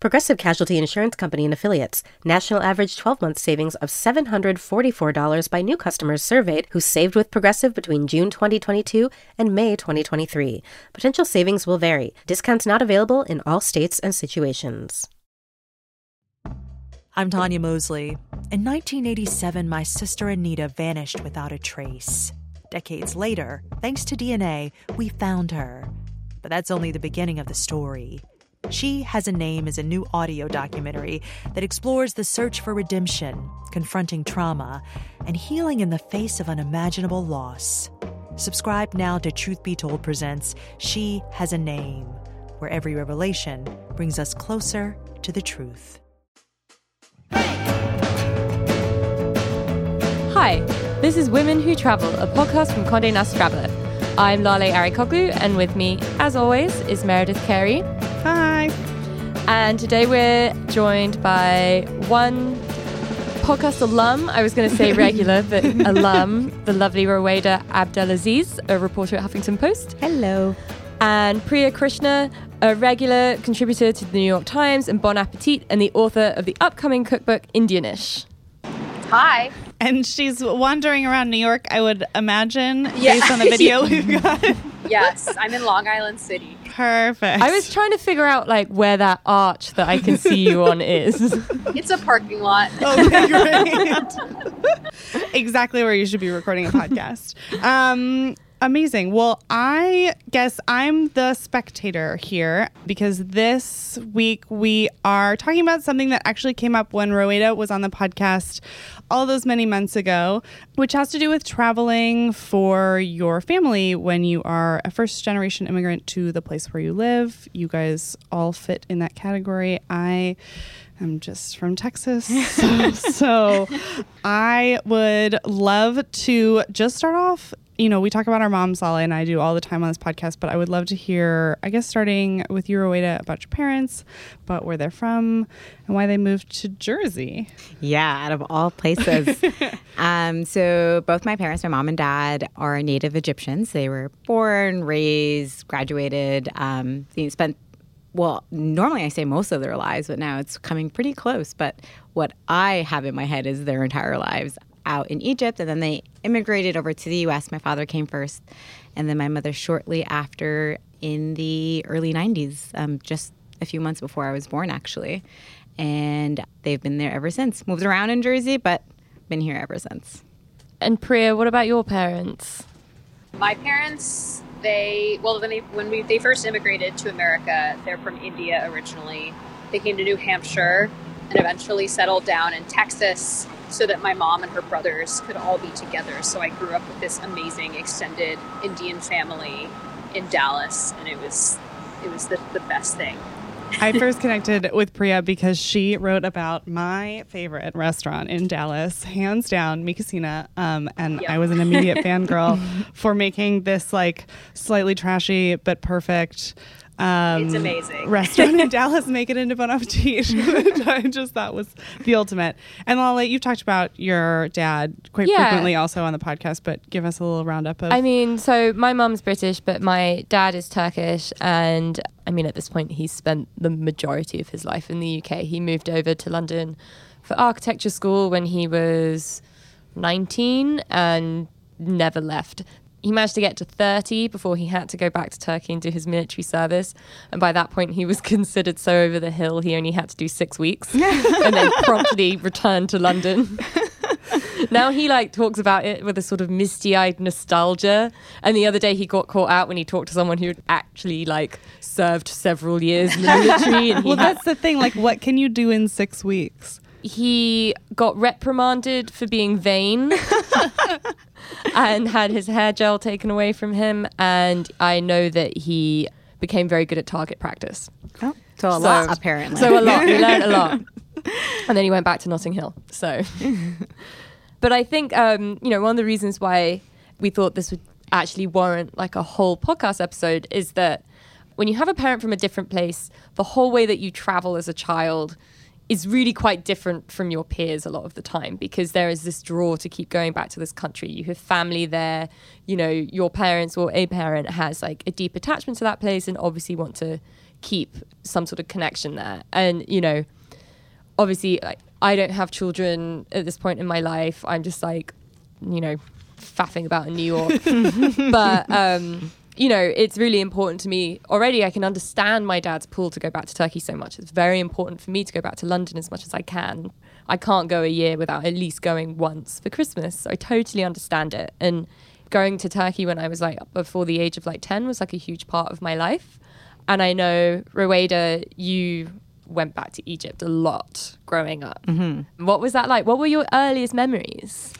Progressive Casualty Insurance Company and Affiliates. National average 12 month savings of $744 by new customers surveyed who saved with Progressive between June 2022 and May 2023. Potential savings will vary. Discounts not available in all states and situations. I'm Tanya Mosley. In 1987, my sister Anita vanished without a trace. Decades later, thanks to DNA, we found her. But that's only the beginning of the story. She Has a Name is a new audio documentary that explores the search for redemption, confronting trauma, and healing in the face of unimaginable loss. Subscribe now to Truth Be Told Presents She Has a Name, where every revelation brings us closer to the truth. Hi, this is Women Who Travel, a podcast from Condé Nast Traveler. I'm Lale Arikoglu, and with me, as always, is Meredith Carey. Hi. And today we're joined by one podcast alum. I was going to say regular, but alum, the lovely Rowaida Abdelaziz, a reporter at Huffington Post. Hello. And Priya Krishna, a regular contributor to the New York Times and Bon Appetit, and the author of the upcoming cookbook Indianish. Hi. And she's wandering around New York, I would imagine, yeah. based on the video we've got. yes, I'm in Long Island City. Perfect. I was trying to figure out like where that arch that I can see you on is. It's a parking lot. Okay, great. exactly where you should be recording a podcast. Um, Amazing. Well, I guess I'm the spectator here because this week we are talking about something that actually came up when Rowaida was on the podcast all those many months ago, which has to do with traveling for your family when you are a first generation immigrant to the place where you live. You guys all fit in that category. I am just from Texas. so, so I would love to just start off you know, we talk about our moms, Lale and I do all the time on this podcast, but I would love to hear, I guess, starting with you, Rowaida, about your parents, about where they're from, and why they moved to Jersey. Yeah, out of all places. um, so, both my parents, my mom and dad, are native Egyptians. They were born, raised, graduated, um, spent well, normally I say most of their lives, but now it's coming pretty close. But what I have in my head is their entire lives out in Egypt, and then they immigrated over to the U.S. My father came first, and then my mother shortly after in the early 90s, um, just a few months before I was born, actually. And they've been there ever since. Moved around in Jersey, but been here ever since. And Priya, what about your parents? My parents, they well, when they when we they first immigrated to America, they're from India originally. They came to New Hampshire and eventually settled down in Texas so that my mom and her brothers could all be together. So I grew up with this amazing extended Indian family in Dallas, and it was it was the, the best thing. I first connected with Priya because she wrote about my favorite restaurant in Dallas, hands down, Mi Cocina. Um, and yep. I was an immediate fangirl for making this like slightly trashy but perfect um, it's amazing. Restaurant in Dallas, make it into Bon Appetit, which I just thought was the ultimate. And Lale, you've talked about your dad quite yeah. frequently also on the podcast, but give us a little roundup of. I mean, so my mom's British, but my dad is Turkish. And I mean, at this point, he's spent the majority of his life in the UK. He moved over to London for architecture school when he was 19 and never left he managed to get to 30 before he had to go back to Turkey and do his military service. And by that point, he was considered so over the hill, he only had to do six weeks and then promptly returned to London. now he like talks about it with a sort of misty-eyed nostalgia. And the other day he got caught out when he talked to someone who had actually like served several years in the military. well, that's the thing. Like, what can you do in six weeks? He got reprimanded for being vain and had his hair gel taken away from him. And I know that he became very good at target practice. Oh, so a so, lot, apparently. So a lot. He learned a lot. And then he went back to Notting Hill. So, but I think, um, you know, one of the reasons why we thought this would actually warrant like a whole podcast episode is that when you have a parent from a different place, the whole way that you travel as a child is really quite different from your peers a lot of the time because there is this draw to keep going back to this country. You have family there, you know, your parents or a parent has like a deep attachment to that place and obviously want to keep some sort of connection there. And, you know, obviously like I don't have children at this point in my life. I'm just like, you know, faffing about in New York. but um you know, it's really important to me. Already, I can understand my dad's pull to go back to Turkey so much. It's very important for me to go back to London as much as I can. I can't go a year without at least going once for Christmas. So I totally understand it. And going to Turkey when I was like before the age of like 10 was like a huge part of my life. And I know, Rowaida, you went back to Egypt a lot growing up. Mm-hmm. What was that like? What were your earliest memories?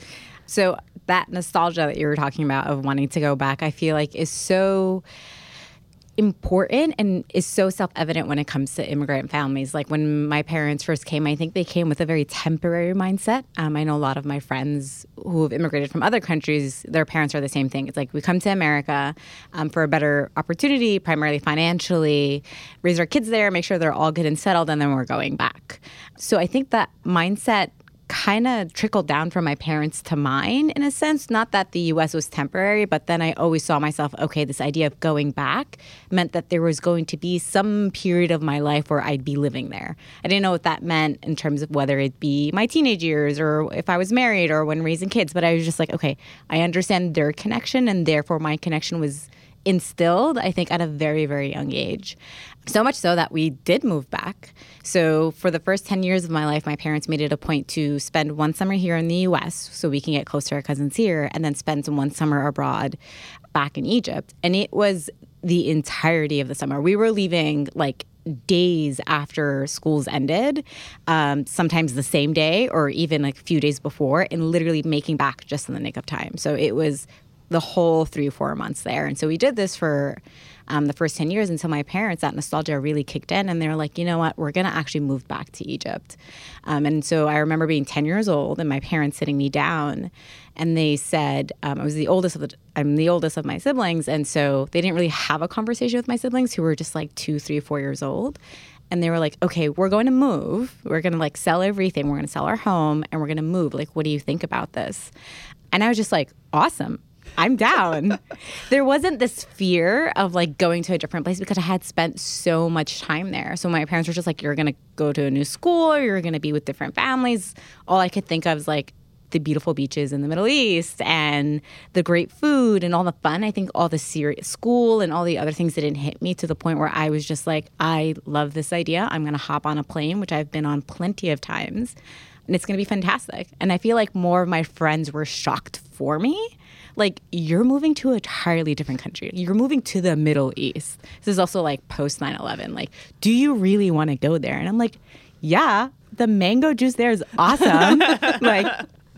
So that nostalgia that you were talking about of wanting to go back, I feel like is so important and is so self-evident when it comes to immigrant families. Like when my parents first came i think they came with a very temporary mindset. Um, i know a lot of my friends who have immigrated from other countries their parents are the same thing. It's like we come to america um, for a better opportunity primarily financially raise our kids there make sure they're all good and settled and then we're going back. So i think that mindset kind of trickled down from my parents to mine in a sense. Not that the US was temporary, but then I always saw myself, okay, this idea of going back meant that there was going to be some period of my life where I'd be living there. I didn't know what that meant in terms of whether it be my teenage years or if I was married or when raising kids, but I was just like, okay, I understand their connection and therefore my connection was instilled, I think, at a very, very young age. So much so that we did move back. So, for the first 10 years of my life, my parents made it a point to spend one summer here in the US so we can get close to our cousins here, and then spend some one summer abroad back in Egypt. And it was the entirety of the summer. We were leaving like days after schools ended, um, sometimes the same day or even like a few days before, and literally making back just in the nick of time. So it was the whole three or four months there. And so we did this for um, the first 10 years until my parents, that nostalgia really kicked in. And they were like, you know what, we're going to actually move back to Egypt. Um, and so I remember being 10 years old and my parents sitting me down and they said, um, I was the oldest of the, I'm the oldest of my siblings. And so they didn't really have a conversation with my siblings who were just like two, three, four years old and they were like, okay, we're going to move. We're going to like sell everything. We're going to sell our home and we're going to move. Like, what do you think about this? And I was just like, awesome. I'm down. there wasn't this fear of like going to a different place because I had spent so much time there. So my parents were just like, you're going to go to a new school, you're going to be with different families. All I could think of is like, the beautiful beaches in the Middle East and the great food and all the fun. I think all the serious school and all the other things didn't hit me to the point where I was just like, I love this idea. I'm going to hop on a plane, which I've been on plenty of times, and it's going to be fantastic. And I feel like more of my friends were shocked for me like you're moving to an entirely different country. You're moving to the Middle East. This is also like post 9 11. Like, do you really want to go there? And I'm like, yeah, the mango juice there is awesome. like,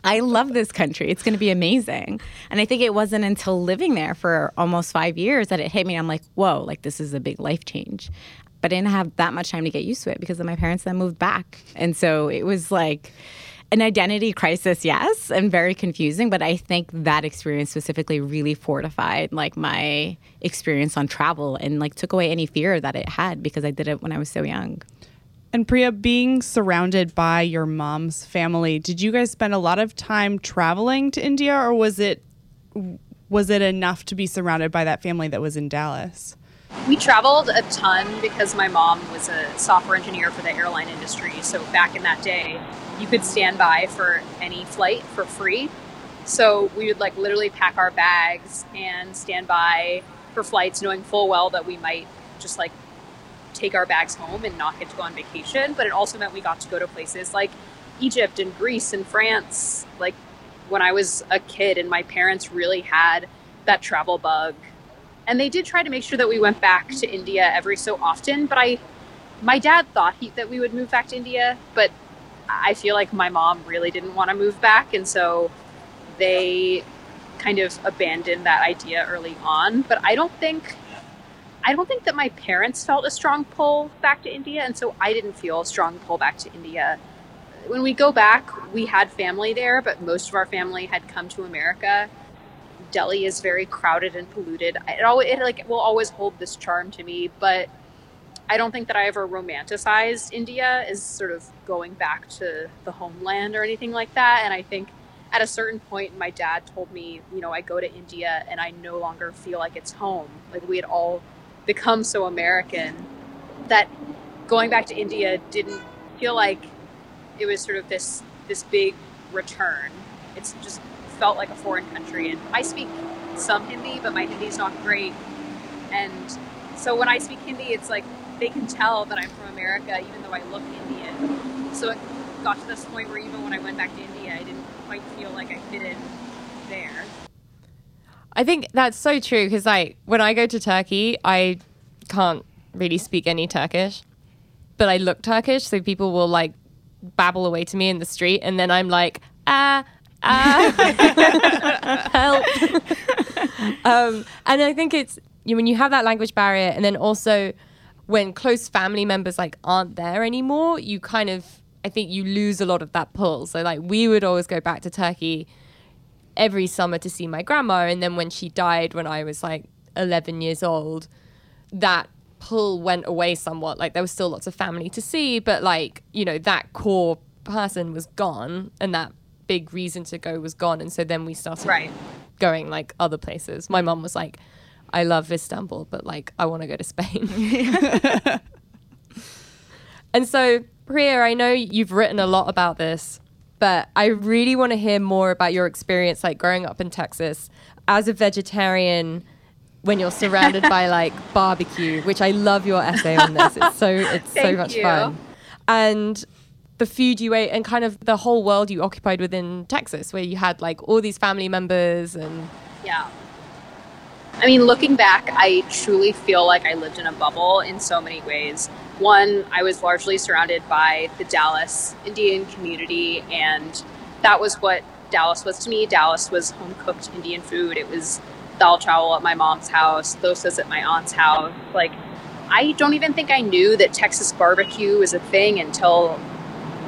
I love this country. It's going to be amazing. And I think it wasn't until living there for almost five years that it hit me. I'm like, whoa, like this is a big life change. But I didn't have that much time to get used to it because of my parents then moved back. And so it was like, an identity crisis, yes, and very confusing. But I think that experience specifically really fortified like my experience on travel and like took away any fear that it had because I did it when I was so young. And Priya, being surrounded by your mom's family, did you guys spend a lot of time traveling to India, or was it was it enough to be surrounded by that family that was in Dallas? We traveled a ton because my mom was a software engineer for the airline industry. So back in that day, you could stand by for any flight for free. So we would like literally pack our bags and stand by for flights, knowing full well that we might just like take our bags home and not get to go on vacation. But it also meant we got to go to places like Egypt and Greece and France. Like when I was a kid, and my parents really had that travel bug. And they did try to make sure that we went back to India every so often. But I, my dad thought he, that we would move back to India, but I feel like my mom really didn't want to move back. And so they kind of abandoned that idea early on. But I don't think. I don't think that my parents felt a strong pull back to India, and so I didn't feel a strong pull back to India. When we go back, we had family there, but most of our family had come to America Delhi is very crowded and polluted. It always it like will always hold this charm to me, but I don't think that I ever romanticized India as sort of going back to the homeland or anything like that. And I think at a certain point, my dad told me, you know, I go to India and I no longer feel like it's home. Like we had all become so American that going back to India didn't feel like it was sort of this this big return. It's just felt like a foreign country, and I speak some Hindi, but my Hindi is not great. And so when I speak Hindi, it's like they can tell that I'm from America, even though I look Indian. So it got to this point where even when I went back to India, I didn't quite feel like I fit in there. I think that's so true because like when I go to Turkey, I can't really speak any Turkish, but I look Turkish, so people will like babble away to me in the street, and then I'm like, ah, ah, help. um, and I think it's you know, when you have that language barrier, and then also when close family members like aren't there anymore, you kind of I think you lose a lot of that pull. So like we would always go back to Turkey every summer to see my grandma, and then when she died when I was like 11 years old, that pull went away somewhat. Like there was still lots of family to see, but like, you know, that core person was gone and that big reason to go was gone. And so then we started Right. going like other places. My mum was like, I love Istanbul, but like I want to go to Spain. and so, Priya, I know you've written a lot about this, but I really want to hear more about your experience like growing up in Texas as a vegetarian when you're surrounded by like barbecue, which I love your essay on this. It's so it's so much you. fun. And the food you ate and kind of the whole world you occupied within Texas where you had like all these family members and Yeah. I mean, looking back, I truly feel like I lived in a bubble in so many ways. One, I was largely surrounded by the Dallas Indian community, and that was what Dallas was to me. Dallas was home cooked Indian food. It was dal chawal at my mom's house, dosas at my aunt's house. Like, I don't even think I knew that Texas barbecue was a thing until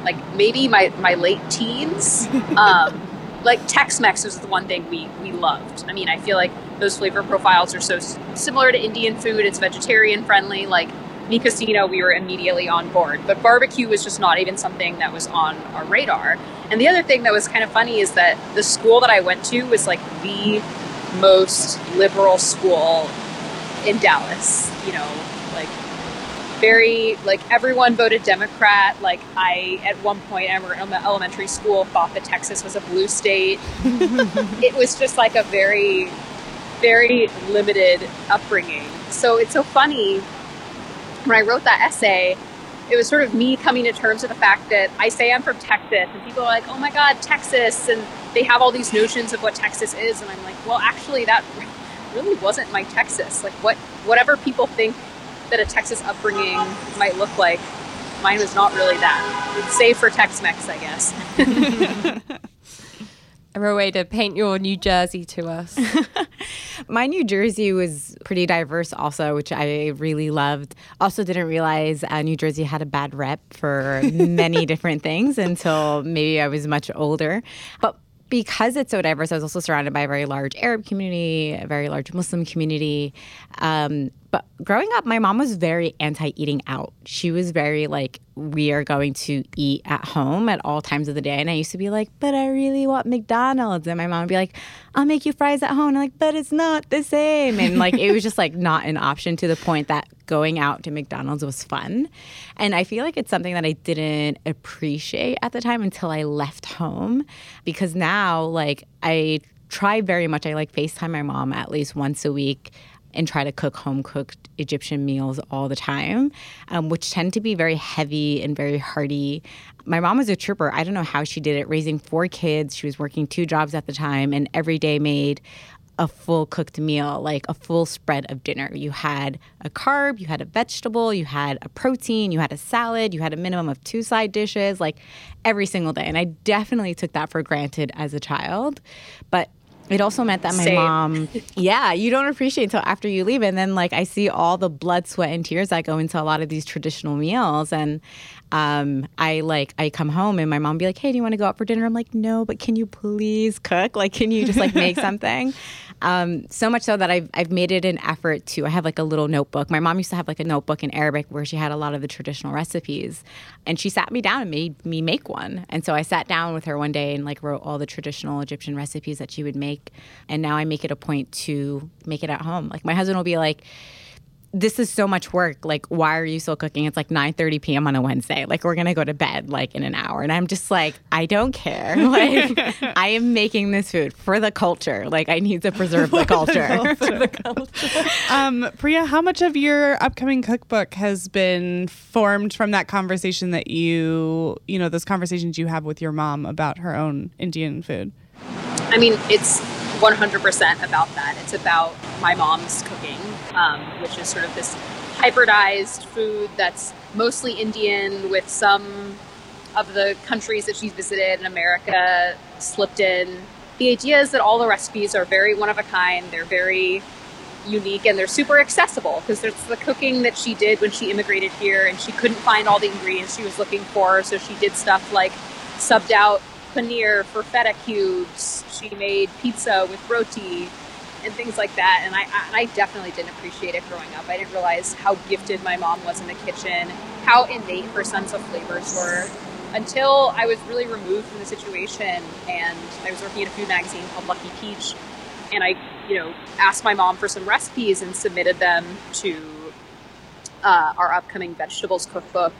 like maybe my, my late teens. Um, like Tex-Mex was the one thing we we loved. I mean, I feel like those flavor profiles are so s- similar to Indian food. It's vegetarian friendly. Like Mi Cocina, we were immediately on board. But barbecue was just not even something that was on our radar. And the other thing that was kind of funny is that the school that I went to was like the most liberal school in Dallas. You know, very like everyone voted Democrat. Like I, at one point, I remember in elementary school, thought that Texas was a blue state. it was just like a very, very limited upbringing. So it's so funny when I wrote that essay. It was sort of me coming to terms with the fact that I say I'm from Texas, and people are like, "Oh my God, Texas!" and they have all these notions of what Texas is, and I'm like, "Well, actually, that really wasn't my Texas. Like, what whatever people think that a Texas upbringing might look like. Mine was not really that. Save for Tex-Mex, I guess. a way to paint your New Jersey to us. My New Jersey was pretty diverse, also, which I really loved. Also, didn't realize uh, New Jersey had a bad rep for many different things until maybe I was much older. But because it's so diverse, I was also surrounded by a very large Arab community, a very large Muslim community. Um, but growing up, my mom was very anti eating out. She was very like, we are going to eat at home at all times of the day. And I used to be like, but I really want McDonald's. And my mom would be like, I'll make you fries at home. And I'm like, but it's not the same. And like, it was just like not an option to the point that going out to McDonald's was fun. And I feel like it's something that I didn't appreciate at the time until I left home because now, like, I try very much. I like FaceTime my mom at least once a week and try to cook home cooked Egyptian meals all the time, um, which tend to be very heavy and very hearty. My mom was a trooper. I don't know how she did it, raising four kids. She was working two jobs at the time and every day made a full cooked meal, like a full spread of dinner. You had a carb, you had a vegetable, you had a protein, you had a salad, you had a minimum of two side dishes, like every single day. And I definitely took that for granted as a child. But it also meant that my Same. mom, yeah, you don't appreciate until after you leave. And then, like, I see all the blood, sweat, and tears that go into a lot of these traditional meals. And um, I, like, I come home and my mom be like, hey, do you want to go out for dinner? I'm like, no, but can you please cook? Like, can you just, like, make something? Um, so much so that I've, I've made it an effort to, I have like a little notebook. My mom used to have like a notebook in Arabic where she had a lot of the traditional recipes. And she sat me down and made me make one. And so I sat down with her one day and like wrote all the traditional Egyptian recipes that she would make. And now I make it a point to make it at home. Like my husband will be like, this is so much work. Like, why are you still cooking? It's like 9 30 p.m. on a Wednesday. Like, we're gonna go to bed like in an hour. And I'm just like, I don't care. Like, I am making this food for the culture. Like, I need to preserve the culture. Um, Priya, how much of your upcoming cookbook has been formed from that conversation that you, you know, those conversations you have with your mom about her own Indian food? I mean, it's 100% about that. It's about my mom's cooking, um, which is sort of this hybridized food that's mostly Indian with some of the countries that she's visited in America slipped in. The idea is that all the recipes are very one of a kind. They're very unique and they're super accessible because it's the cooking that she did when she immigrated here and she couldn't find all the ingredients she was looking for. So she did stuff like subbed out paneer for feta cubes. She made pizza with roti and things like that. And I, I definitely didn't appreciate it growing up. I didn't realize how gifted my mom was in the kitchen, how innate her sense of flavors were until I was really removed from the situation and I was working at a food magazine called Lucky Peach. And I, you know, asked my mom for some recipes and submitted them to uh, our upcoming vegetables cookbook.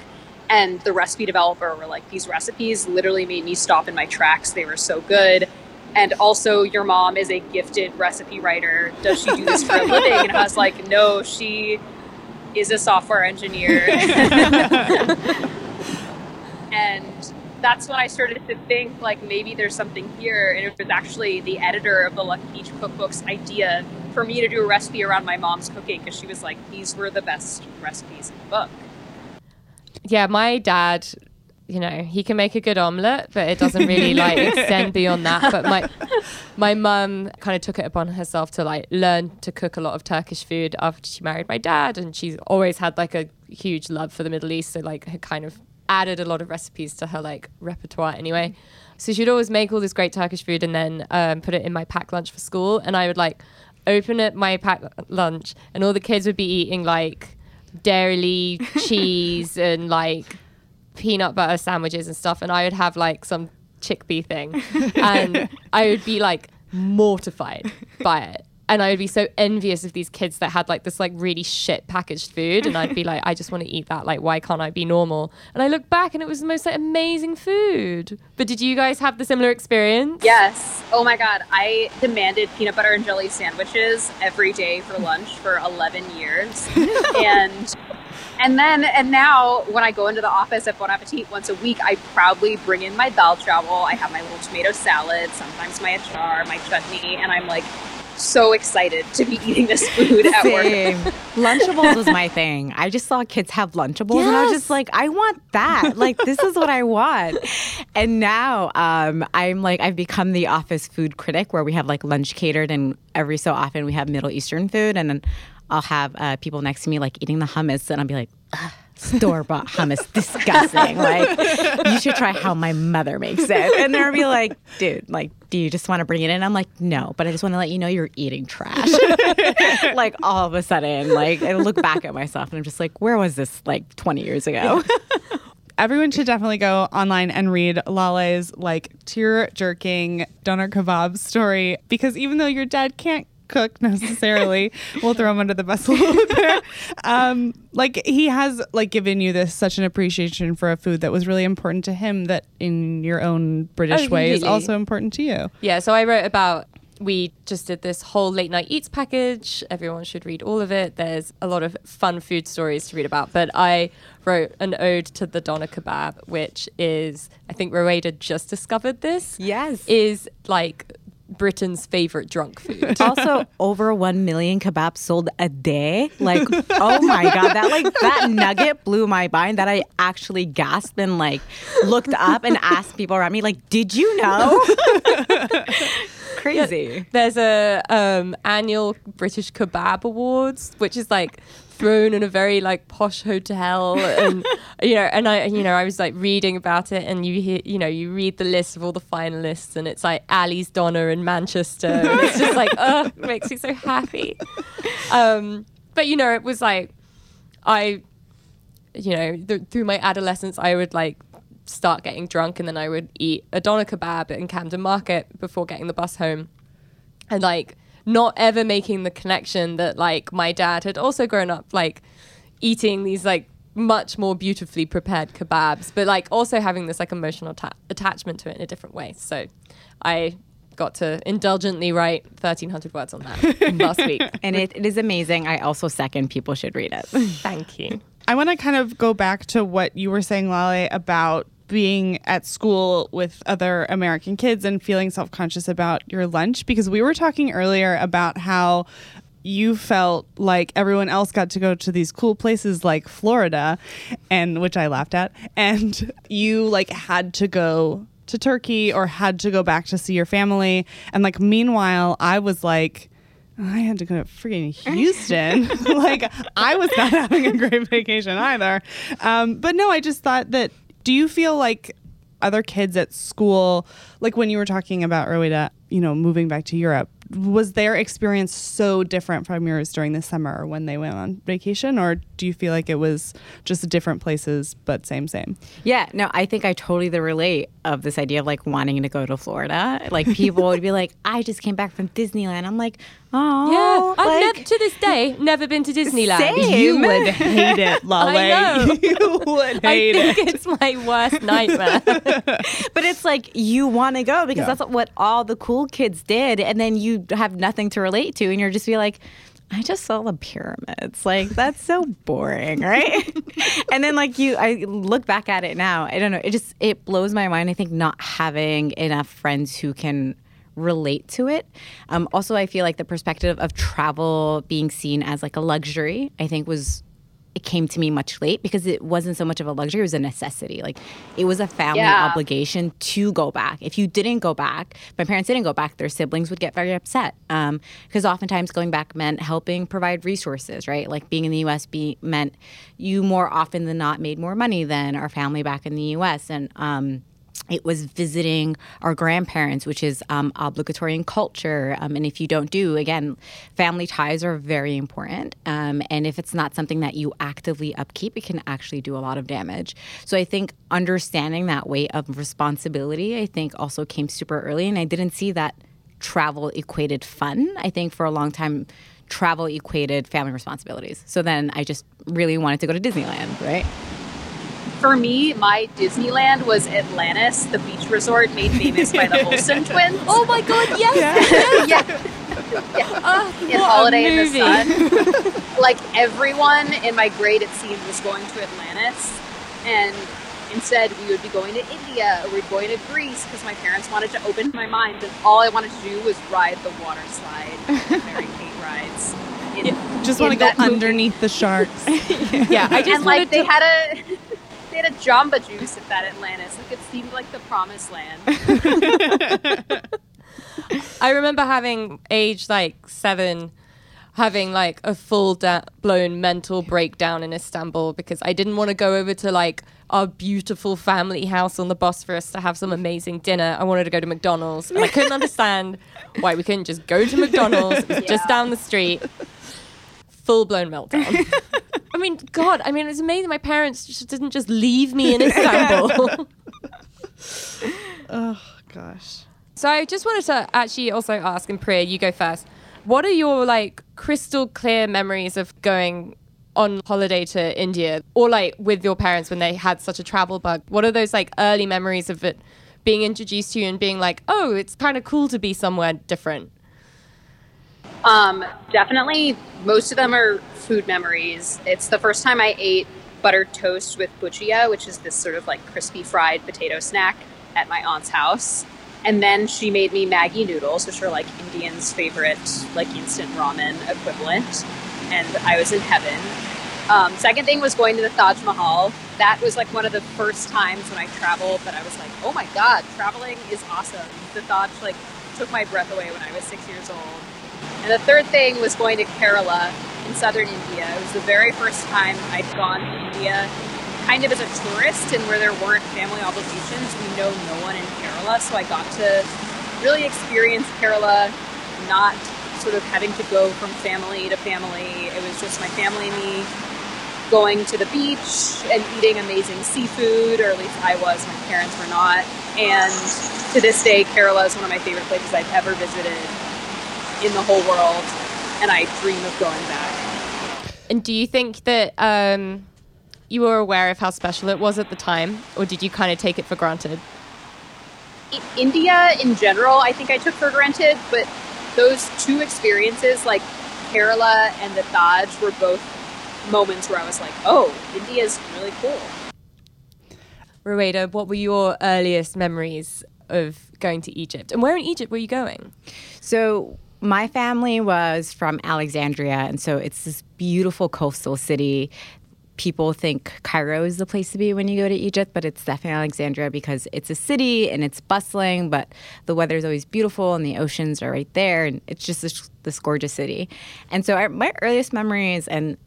And the recipe developer were like, these recipes literally made me stop in my tracks. They were so good. And also, your mom is a gifted recipe writer. Does she do this for a living? And I was like, no, she is a software engineer. and that's when I started to think like maybe there's something here. And it was actually the editor of the Lucky Peach cookbook's idea for me to do a recipe around my mom's cooking because she was like, these were the best recipes in the book. Yeah, my dad, you know, he can make a good omelette, but it doesn't really like extend beyond that. But my my mum kind of took it upon herself to like learn to cook a lot of Turkish food after she married my dad, and she's always had like a huge love for the Middle East, so like her kind of added a lot of recipes to her like repertoire anyway. So she'd always make all this great Turkish food and then um, put it in my packed lunch for school. And I would like open up my packed lunch and all the kids would be eating like dairy cheese and like peanut butter sandwiches and stuff. And I would have like some chickpea thing. And I would be like mortified by it and I would be so envious of these kids that had like this like really shit packaged food, and I'd be like, I just want to eat that. Like, why can't I be normal? And I look back, and it was the most like amazing food. But did you guys have the similar experience? Yes. Oh my god, I demanded peanut butter and jelly sandwiches every day for lunch for 11 years, and. And then, and now, when I go into the office at Bon Appetit once a week, I proudly bring in my dal chawal. I have my little tomato salad, sometimes my achar, my chutney, and I'm like, so excited to be eating this food at Same. work. Lunchables was my thing. I just saw kids have Lunchables, and I was just like, I want that. Like, this is what I want. And now um, I'm like, I've become the office food critic, where we have like lunch catered, and every so often we have Middle Eastern food, and then I'll have uh, people next to me like eating the hummus, and I'll be like. Store bought hummus, disgusting. Like, you should try how my mother makes it. And they'll be like, dude, like, do you just want to bring it in? I'm like, no, but I just want to let you know you're eating trash. like, all of a sudden, like, I look back at myself and I'm just like, where was this like 20 years ago? Everyone should definitely go online and read Lale's like tear jerking doner kebab story because even though your dad can't cook necessarily. we'll throw him under the bus a little bit there. Um, like he has like given you this such an appreciation for a food that was really important to him that in your own British Oh, way is also important to you. Yeah, so I wrote about we just did this whole late night eats package. Everyone should read all of it. There's a lot of fun food stories to read about. But I wrote an ode to the doner kebab, which is I think Rowaida just discovered this. Yes. Is like Britain's favorite drunk food. also, over 1 million kebabs sold a day. Like, oh my God, that like that nugget blew my mind that I actually gasped and like looked up and asked people around me, like, did you know? Crazy. There's a um, annual British Kebab Awards, which is like thrown in a very like posh hotel, and you know, and I, you know, I was like reading about it, and you hear, you know, you read the list of all the finalists, and it's like Ali's Doner in Manchester, and it's just like, oh, it makes me so happy. Um, but you know, it was like, I, you know, th- through my adolescence, I would like start getting drunk, and then I would eat a doner kebab in Camden Market before getting the bus home, and like not ever making the connection that like my dad had also grown up like eating these like much more beautifully prepared kebabs, but like also having this like emotional ta- attachment to it in a different way. So I got to indulgently write 1300 words on that last week. And it, it is amazing. I also second people should read it. Thank you. I want to kind of go back to what you were saying, Lale, about being at school with other American kids and feeling self conscious about your lunch because we were talking earlier about how you felt like everyone else got to go to these cool places like Florida and which I laughed at and you like had to go to Turkey or had to go back to see your family and like meanwhile I was like I had to go to freaking Houston. like I was not having a great vacation either. Um, but no, I just thought that. Do you feel like other kids at school, like when you were talking about Rowena, you know, moving back to Europe, was their experience so different from yours during the summer when they went on vacation, or do you feel like it was just different places but same same? Yeah, no, I think I totally the relate of this idea of like wanting to go to Florida. Like people would be like, "I just came back from Disneyland." I'm like, "Oh, Yeah, I've never, to this day never been to Disneyland. Same. You would hate it, Lale. I know. You would I hate it. think it's my worst nightmare. But it's like you want to go because Yeah. that's what all the cool kids did, and then you have nothing to relate to, and you're just be like. I just saw the pyramids. Like that's so boring, right? and then like you I look back at it now. I don't know. It just it blows my mind. I think not having enough friends who can relate to it. Um, also, I feel like the perspective of travel being seen as like a luxury, I think was it came to me much late because it wasn't so much of a luxury, it was a necessity. Like it was a family Yeah. obligation to go back. If you didn't go back, my parents didn't go back, their siblings would get very upset. Because oftentimes going back meant helping provide resources, right? Like being in the US be, meant you more often than not made more money than our family back in the US. And um, it was visiting our grandparents, which is um, obligatory in culture. Um, and if you don't do, again, family ties are very important. Um, and if it's not something that you actively upkeep, it can actually do a lot of damage. So I think understanding that weight of responsibility, I think also came super early. And I didn't see that travel equated fun. I think for a long time, travel equated family responsibilities. So then I just really wanted to go to Disneyland, right? For me, my Disneyland was Atlantis, the beach resort made famous by the Olsen twins. oh my god, yes! yeah. yeah. Oh, in what a Holiday in the. Sun. like everyone in my grade, it seemed, was going to Atlantis, and instead we would be going to India or we'd going to Greece because my parents wanted to open my mind, and all I wanted to do was ride the water slide that Mary Kate rides. In, Just want to go that movie. underneath the sharks. yeah, I just and like wanted they to- had a they had a Jamba Juice at that Atlantis. Like it seemed like the promised land. I remember having age like seven, having like a full da- blown mental breakdown in Istanbul because I didn't want to go over to like our beautiful family house on the Bosphorus to have some amazing dinner. I wanted to go to McDonald's and I couldn't understand why we couldn't just go to McDonald's. It was just down the street. Full blown meltdown. I mean, God, I mean, it's amazing. My parents just didn't just leave me in Istanbul. oh gosh. So I just wanted to actually also ask, and Priya, you go first. What are your like crystal clear memories of going on holiday to India, or like with your parents when they had such a travel bug? What are those like early memories of it being introduced to you and being like, oh, it's kind of cool to be somewhere different? Um, definitely, most of them are food memories. It's the first time I ate buttered toast with bhujia, which is this sort of like crispy fried potato snack at my aunt's house. And then she made me Maggi noodles, which are like Indians' favorite, like instant ramen equivalent. And I was in heaven. Um, second thing was going to the Taj Mahal. That was like one of the first times when I traveled that I was like, oh my god, traveling is awesome. The Taj like took my breath away when I was six years old. And the third thing was going to Kerala in southern India. It was the very first time I'd gone to India kind of as a tourist and where there weren't family obligations. We know no one in Kerala, so I got to really experience Kerala not sort of having to go from family to family. It was just my family and me going to the beach and eating amazing seafood, or at least I was, my parents were not. And to this day, Kerala is one of my favorite places I've ever visited in the whole world, and I dream of going back. And do you think that um, you were aware of how special it was at the time, or did you kind of take it for granted? India in general, I think I took for granted, but those two experiences, like Kerala and the Taj, were both moments where I was like, oh, India's really cool. Rowaida, what were your earliest memories of going to Egypt? And where in Egypt were you going? So my family was from Alexandria, and so it's this beautiful coastal city. People think Cairo is the place to be when you go to Egypt, but it's definitely Alexandria because it's a city and it's bustling, but the weather is always beautiful and the oceans are right there, and it's just this, this gorgeous city. And so, our, my earliest memories, and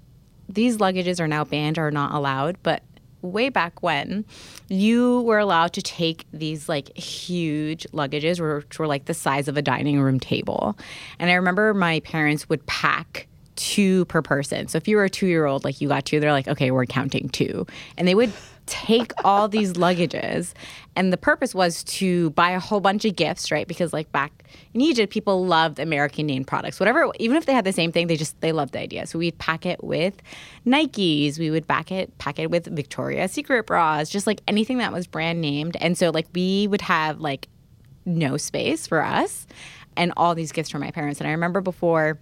these luggages are now banned or not allowed, but way back when, you were allowed to take these like huge luggages, which were like the size of a dining room table. And I remember my parents would pack two per person. So if you were a two year old, like you got two, they're like, okay, we're counting two. And they would take all these luggages. And the purpose was to buy a whole bunch of gifts, right? Because like back in Egypt, people loved American named products. Whatever, even if they had the same thing, they just they loved the idea. So we'd pack it with Nikes, we would pack it pack it with Victoria's Secret bras, just like anything that was brand named. And so like we would have like no space for us and all these gifts from my parents. And I remember before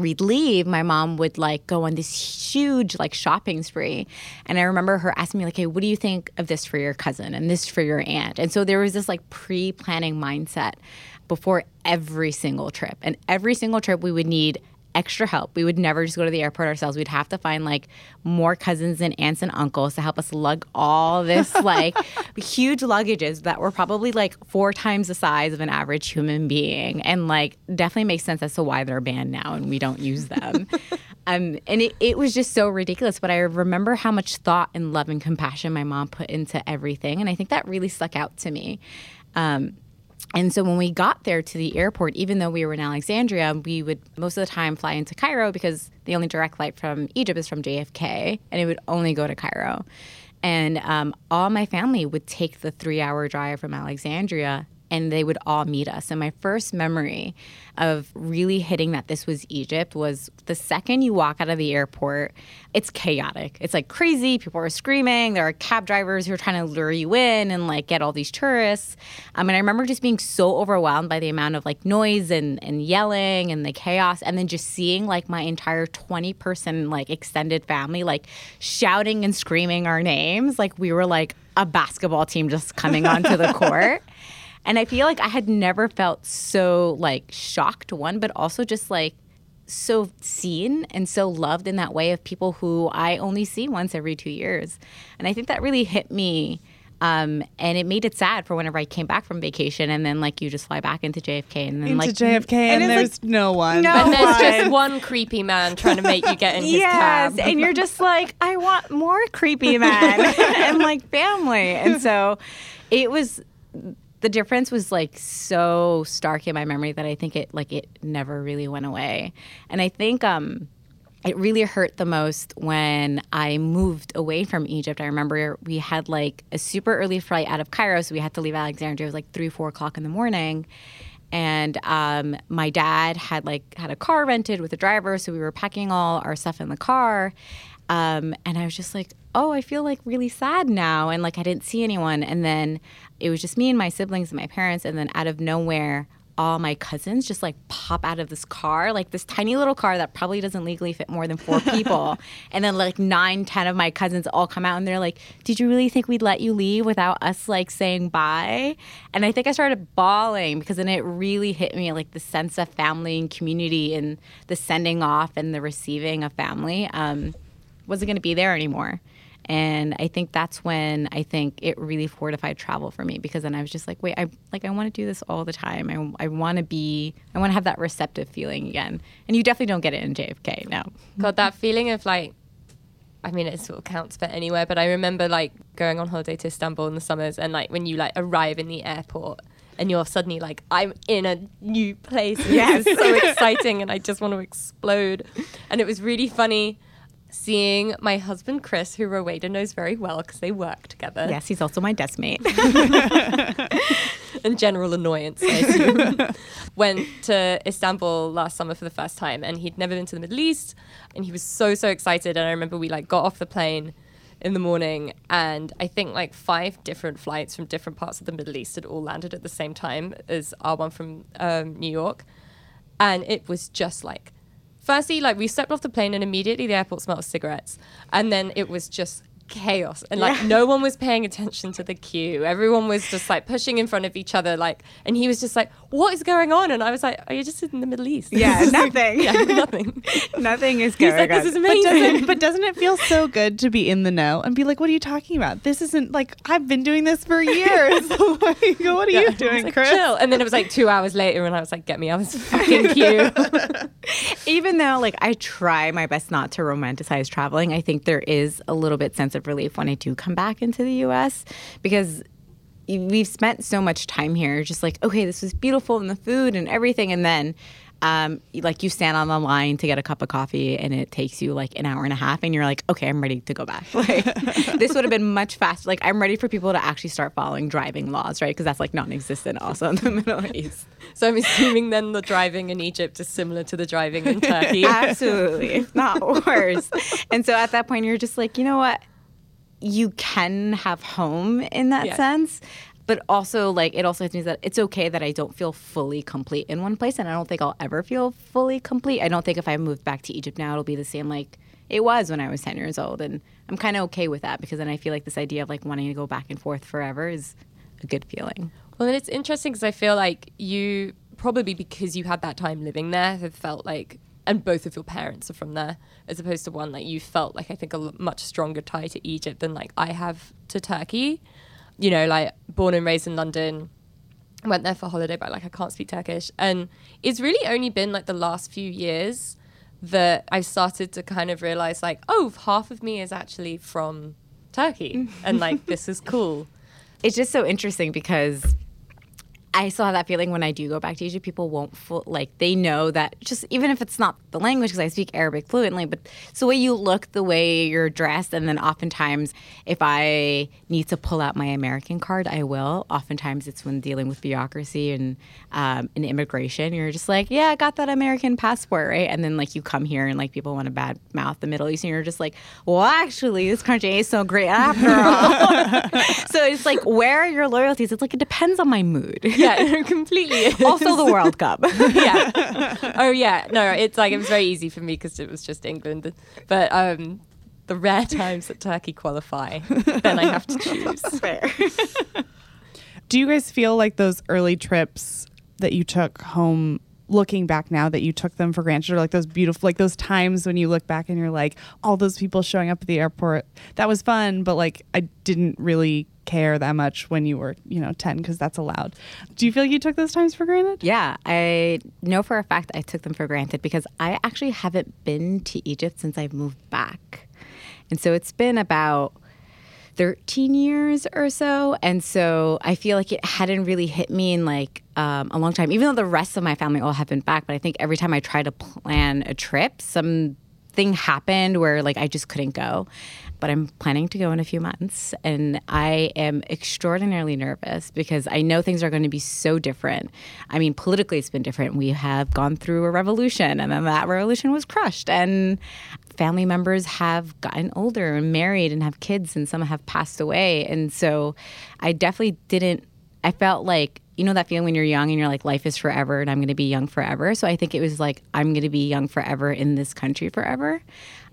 we'd leave, my mom would like go on this huge like shopping spree. And I remember her asking me like, "Hey, what do you think of this for your cousin and this for your aunt?" And so there was this like pre-planning mindset before every single trip. And every single trip we would need extra help. We would never just go to the airport ourselves. We'd have to find like more cousins and aunts and uncles to help us lug all this like huge luggages that were probably like four times the size of an average human being. And like definitely makes sense as to why they're banned now and we don't use them. um, and it, it was just so ridiculous. But I remember how much thought and love and compassion my mom put into everything. And I think that really stuck out to me. Um, and so when we got there to the airport, even though we were in Alexandria, we would most of the time fly into Cairo because the only direct flight from Egypt is from JFK, and it would only go to Cairo. And um, all my family would take the three hour drive from Alexandria and they would all meet us. And my first memory of really hitting that this was Egypt was the second you walk out of the airport, it's chaotic. It's like crazy. People are screaming. There are cab drivers who are trying to lure you in and like get all these tourists. Um, I mean, I remember just being so overwhelmed by the amount of like noise and, and yelling and the chaos. And then just seeing like my entire 20 person like extended family like shouting and screaming our names. Like we were like a basketball team just coming onto the court. And I feel like I had never felt so like shocked one, but also just like so seen and so loved in that way of people who I only see once every two years. And I think that really hit me. Um, and it made it sad for whenever I came back from vacation, and then like you just fly back into JFK, and then into like JFK, and, and there's like, no one. no And there's just one. one creepy man trying to make you get in his yes, cab. and you're just like, I want more creepy men and like family, and so it was. The difference was like so stark in my memory that I think it like it never really went away, and I think um, it really hurt the most when I moved away from Egypt. I remember we had like a super early flight out of Cairo, so we had to leave Alexandria. It was like three, four o'clock in the morning, and um, my dad had like had a car rented with a driver, so we were packing all our stuff in the car. Um, and I was just like, oh, I feel like really sad now, and like I didn't see anyone. And then it was just me and my siblings and my parents, and then out of nowhere, all my cousins just like pop out of this car, like this tiny little car that probably doesn't legally fit more than four people. and then like nine, ten of my cousins all come out and they're like, Did you really think we'd let you leave without us like saying bye? And I think I started bawling because then it really hit me like the sense of family and community and the sending off and the receiving of family um, wasn't going to be there anymore. And I think that's when I think it really fortified travel for me because then I was just like, wait, I like I want to do this all the time. I, I want to be, I want to have that receptive feeling again. And you definitely don't get it in JFK. No. God, that feeling of like, I mean, it sort of counts for anywhere, but I remember like going on holiday to Istanbul in the summers and like when you like arrive in the airport and you're suddenly like, I'm in a new place. Yes. So exciting and I just want to explode. And it was really funny seeing my husband Chris, who Rowaida knows very well because they work together. Yes, he's also my desk mate. and general annoyance, I assume. Went to Istanbul last summer for the first time and he'd never been to the Middle East and he was so, so excited. And I remember we like got off the plane in the morning and I think like five different flights from different parts of the Middle East had all landed at the same time as our one from um, New York. And it was just like firstly, like we stepped off the plane and immediately the airport smelled of cigarettes. And then it was just chaos. And like yeah. no one was paying attention to the queue. Everyone was just like pushing in front of each other like and he was just like what is going on? And i was like oh, are you just in the middle east. Yeah nothing. Yeah nothing. Nothing is going like, on. this is amazing but doesn't, but doesn't it feel so good to be in the know and be like what are you talking about? This isn't like i've been doing this for years. Like, what are yeah. you doing like, chris? Chill. and then it was like two hours later and i was like get me out of this fucking queue. Even though like i try my best not to romanticize traveling i think there is a little bit sense of relief when I do come back into the US because we've spent so much time here just like okay this was beautiful and the food and everything. And then um, like you stand on the line to get a cup of coffee and it takes you like an hour and a half and you're like okay i'm ready to go back. Like this would have been much faster like i'm ready for people to actually start following driving laws right? Because that's like non-existent also in the middle east. So i'm assuming then the driving in egypt is similar to the driving in turkey. Absolutely. If not worse. And so at that point you're just like you know what you can have home in that yeah. sense but also like it also means that it's okay that I don't feel fully complete in one place and I don't think I'll ever feel fully complete. I don't think if I move back to Egypt now it'll be the same like it was when I was 10 years old and I'm kind of okay with that because then I feel like this idea of like wanting to go back and forth forever is a good feeling. Well, and it's interesting because I feel like you probably because you had that time living there have felt like and both of your parents are from there, as opposed to one like you felt like I think a much stronger tie to Egypt than like I have to Turkey. You know, like born and raised in London, went there for holiday, but like I can't speak Turkish, and it's really only been like the last few years that I've started to kind of realize like, oh, half of me is actually from Turkey, and like this is cool. It's just so interesting because I still have that feeling when I do go back to Egypt, people won't full, like they know that just even if it's not the language because I speak Arabic fluently, but it's the way you look, the way you're dressed, and then oftentimes if I need to pull out my American card, I will. Oftentimes it's when dealing with bureaucracy and um, and immigration, you're just like, yeah, I got that American passport, right? And then like you come here and like people want to bad mouth the Middle East, and you're just like, well, actually, this country ain't so great after all. so it's like, where are your loyalties? It's like it depends on my mood. Yeah, completely. also, the World Cup. yeah. Oh yeah. No, it's like it was very easy for me because it was just England. But um, the rare times that Turkey qualify, then I have to choose. Fair. Do you guys feel like those early trips that you took home looking back now that you took them for granted or like those beautiful like those times when you look back and you're like all those people showing up at the airport that was fun but like i didn't really care that much when you were, you know, 10 because that's allowed. Do you feel like you took those times for granted? Yeah, I know for a fact I took them for granted because I actually haven't been to Egypt since I've moved back. And so it's been about 13 years or so. And so I feel like it hadn't really hit me in like um, a long time, even though the rest of my family all have been back. But I think every time I try to plan a trip, something happened where like I just couldn't go but I'm planning to go in a few months. And I am extraordinarily nervous because I know things are going to be so different. I mean, politically, it's been different. We have gone through a revolution, and then that revolution was crushed. And family members have gotten older and married and have kids, and some have passed away. And so I definitely didn't, I felt like, you know that feeling when you're young and you're like life is forever and I'm going to be young forever. So I think it was like I'm going to be young forever in this country forever.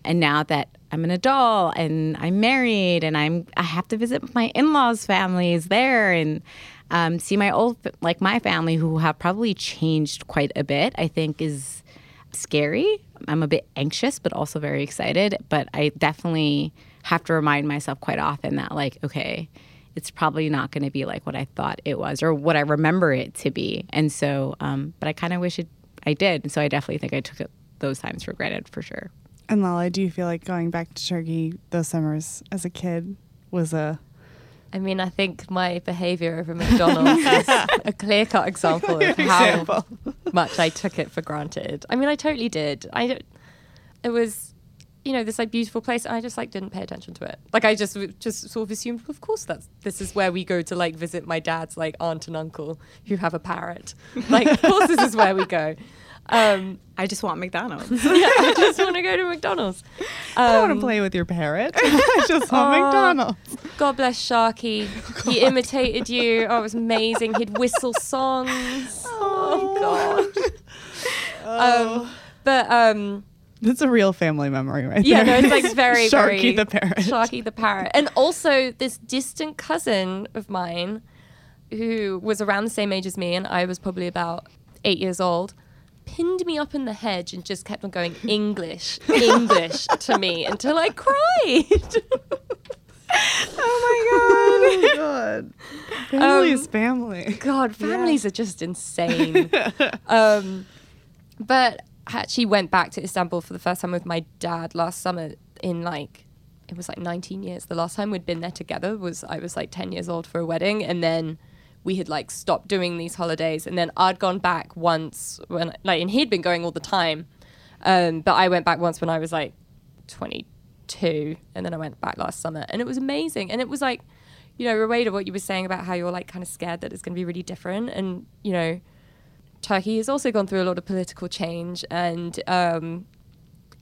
And now that I'm an adult and I'm married and I'm I have to visit my in-laws' families there and um, see my old like my family who have probably changed quite a bit. I think is scary. I'm a bit anxious, but also very excited. But I definitely have to remind myself quite often that, like, okay, it's probably not going to be like what I thought it was or what I remember it to be. And so, um, but I kind of wish it, I did. And so I definitely think I took it, those times for granted for sure. And Lale, do you feel like going back to Turkey those summers as a kid was a I mean, I think my behavior over McDonald's is a clear cut example of how much I took it for granted. I mean, I totally did. I don't, it was, you know, this like beautiful place, and I just like didn't pay attention to it. Like I just just sort of assumed, of course, that's this is where we go to like visit my dad's like aunt and uncle who have a parrot. Like, of course, this is where we go. Um, I just want McDonald's. yeah, I just want to go to McDonald's. I don't want Um, to play with your parrot. I just want Aw. McDonald's. God bless Sharky. He imitated you. Oh, it was amazing. He'd whistle songs. Oh, God. Um, but um, That's a real family memory right yeah, there. no, it's like very, very Sharky very the parrot. Sharky the parrot, and also this distant cousin of mine, who was around the same age as me, and I was probably about eight years old. Pinned me up in the hedge and just kept on going English, English to me until I cried. Oh my god. Family is Um, family. God, families are just insane. um, but I actually went back to Istanbul for the first time with my dad last summer in like it was like 19 years. The last time we'd been there together was I was like 10 years old for a wedding, and then we had like stopped doing these holidays, and then I'd gone back once when like and he'd been going all the time, um, but I went back once when I was like 22, and then I went back last summer, and it was amazing, and it was like you know, Rowaida, what you were saying about how you're like kind of scared that it's going to be really different. And, you know, Turkey has also gone through a lot of political change. And um,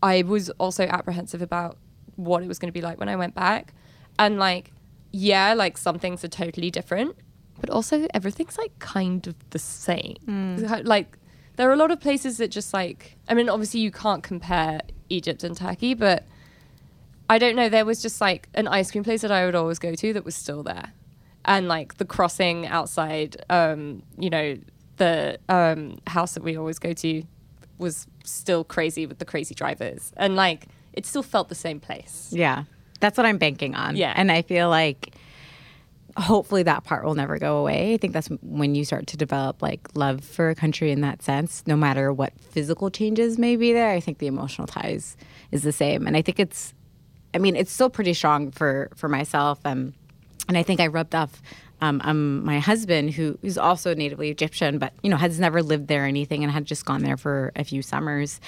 I was also apprehensive about what it was going to be like when I went back. And, like, yeah, like some things are totally different, but also everything's like kind of the same. Like, there are a lot of places that just like, I mean, obviously you can't compare Egypt and Turkey, but I don't know. There was just like an ice cream place that I would always go to that was still there, and like the crossing outside, um, you know, the um, house that we always go to was still crazy with the crazy drivers, and like it still felt the same place. Yeah. That's what I'm banking on. Yeah. And I feel like hopefully that part will never go away. I think that's when you start to develop like love for a country in that sense, no matter what physical changes may be there. I think the emotional ties is the same. And I think it's I mean, it's still pretty strong for for myself. Um, and I think I rubbed off um, um, my husband, who is also natively Egyptian, but you know has never lived there or anything, and had just gone there for a few summers.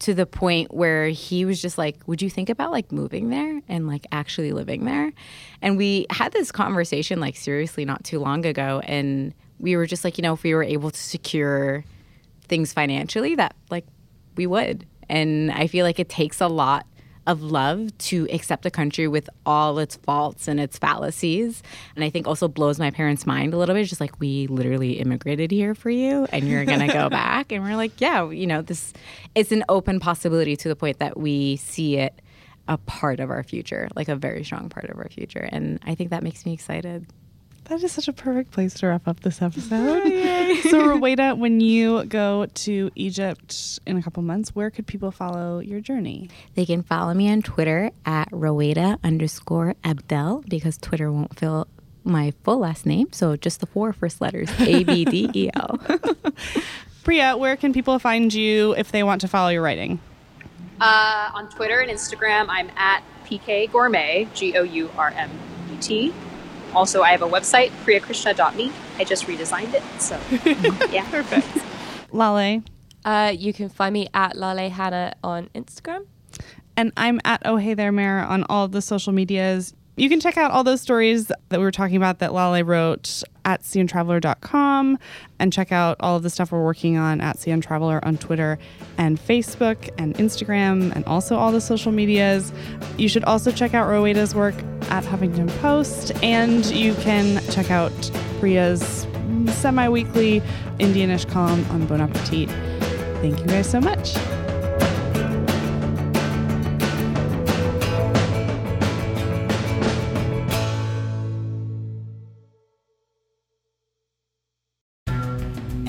To the point where he was just like, "Would you think about like moving there and like actually living there?" And we had this conversation like seriously not too long ago, and we were just like, you know, if we were able to secure things financially, that like we would. And I feel like it takes a lot of love to accept a country with all its faults and its fallacies. And I think also blows my parents' mind a little bit. Just like, we literally immigrated here for you and you're going to go back. And we're like, yeah, you know, this it's an open possibility to the point that we see it a part of our future, like a very strong part of our future. And I think that makes me excited. That is such a perfect place to wrap up this episode. so, Rowaida, when you go to Egypt in a couple months, where could people follow your journey? They can follow me on Twitter at Rowaida underscore Abdel because Twitter won't fill my full last name. So just the four first letters A B D E L. Priya, where can people find you if they want to follow your writing? Uh, on Twitter and Instagram, I'm at PK Gourmet, G O U R M E T. Also, I have a website, priyakrishna.me. I just redesigned it. So, yeah. Perfect. Lale. Uh, you can find me at Lale Hannah on Instagram. And I'm at Oh Hey There Mayor on all of the social medias. You can check out all those stories that we were talking about that Lale wrote at cntraveler.com and check out all of the stuff we're working on at CN Traveler on Twitter and Facebook and Instagram and also all the social medias. You should also check out Rowaida's work at Huffington Post and you can check out Priya's semi weekly Indianish column on Bon Appetit. Thank you guys so much.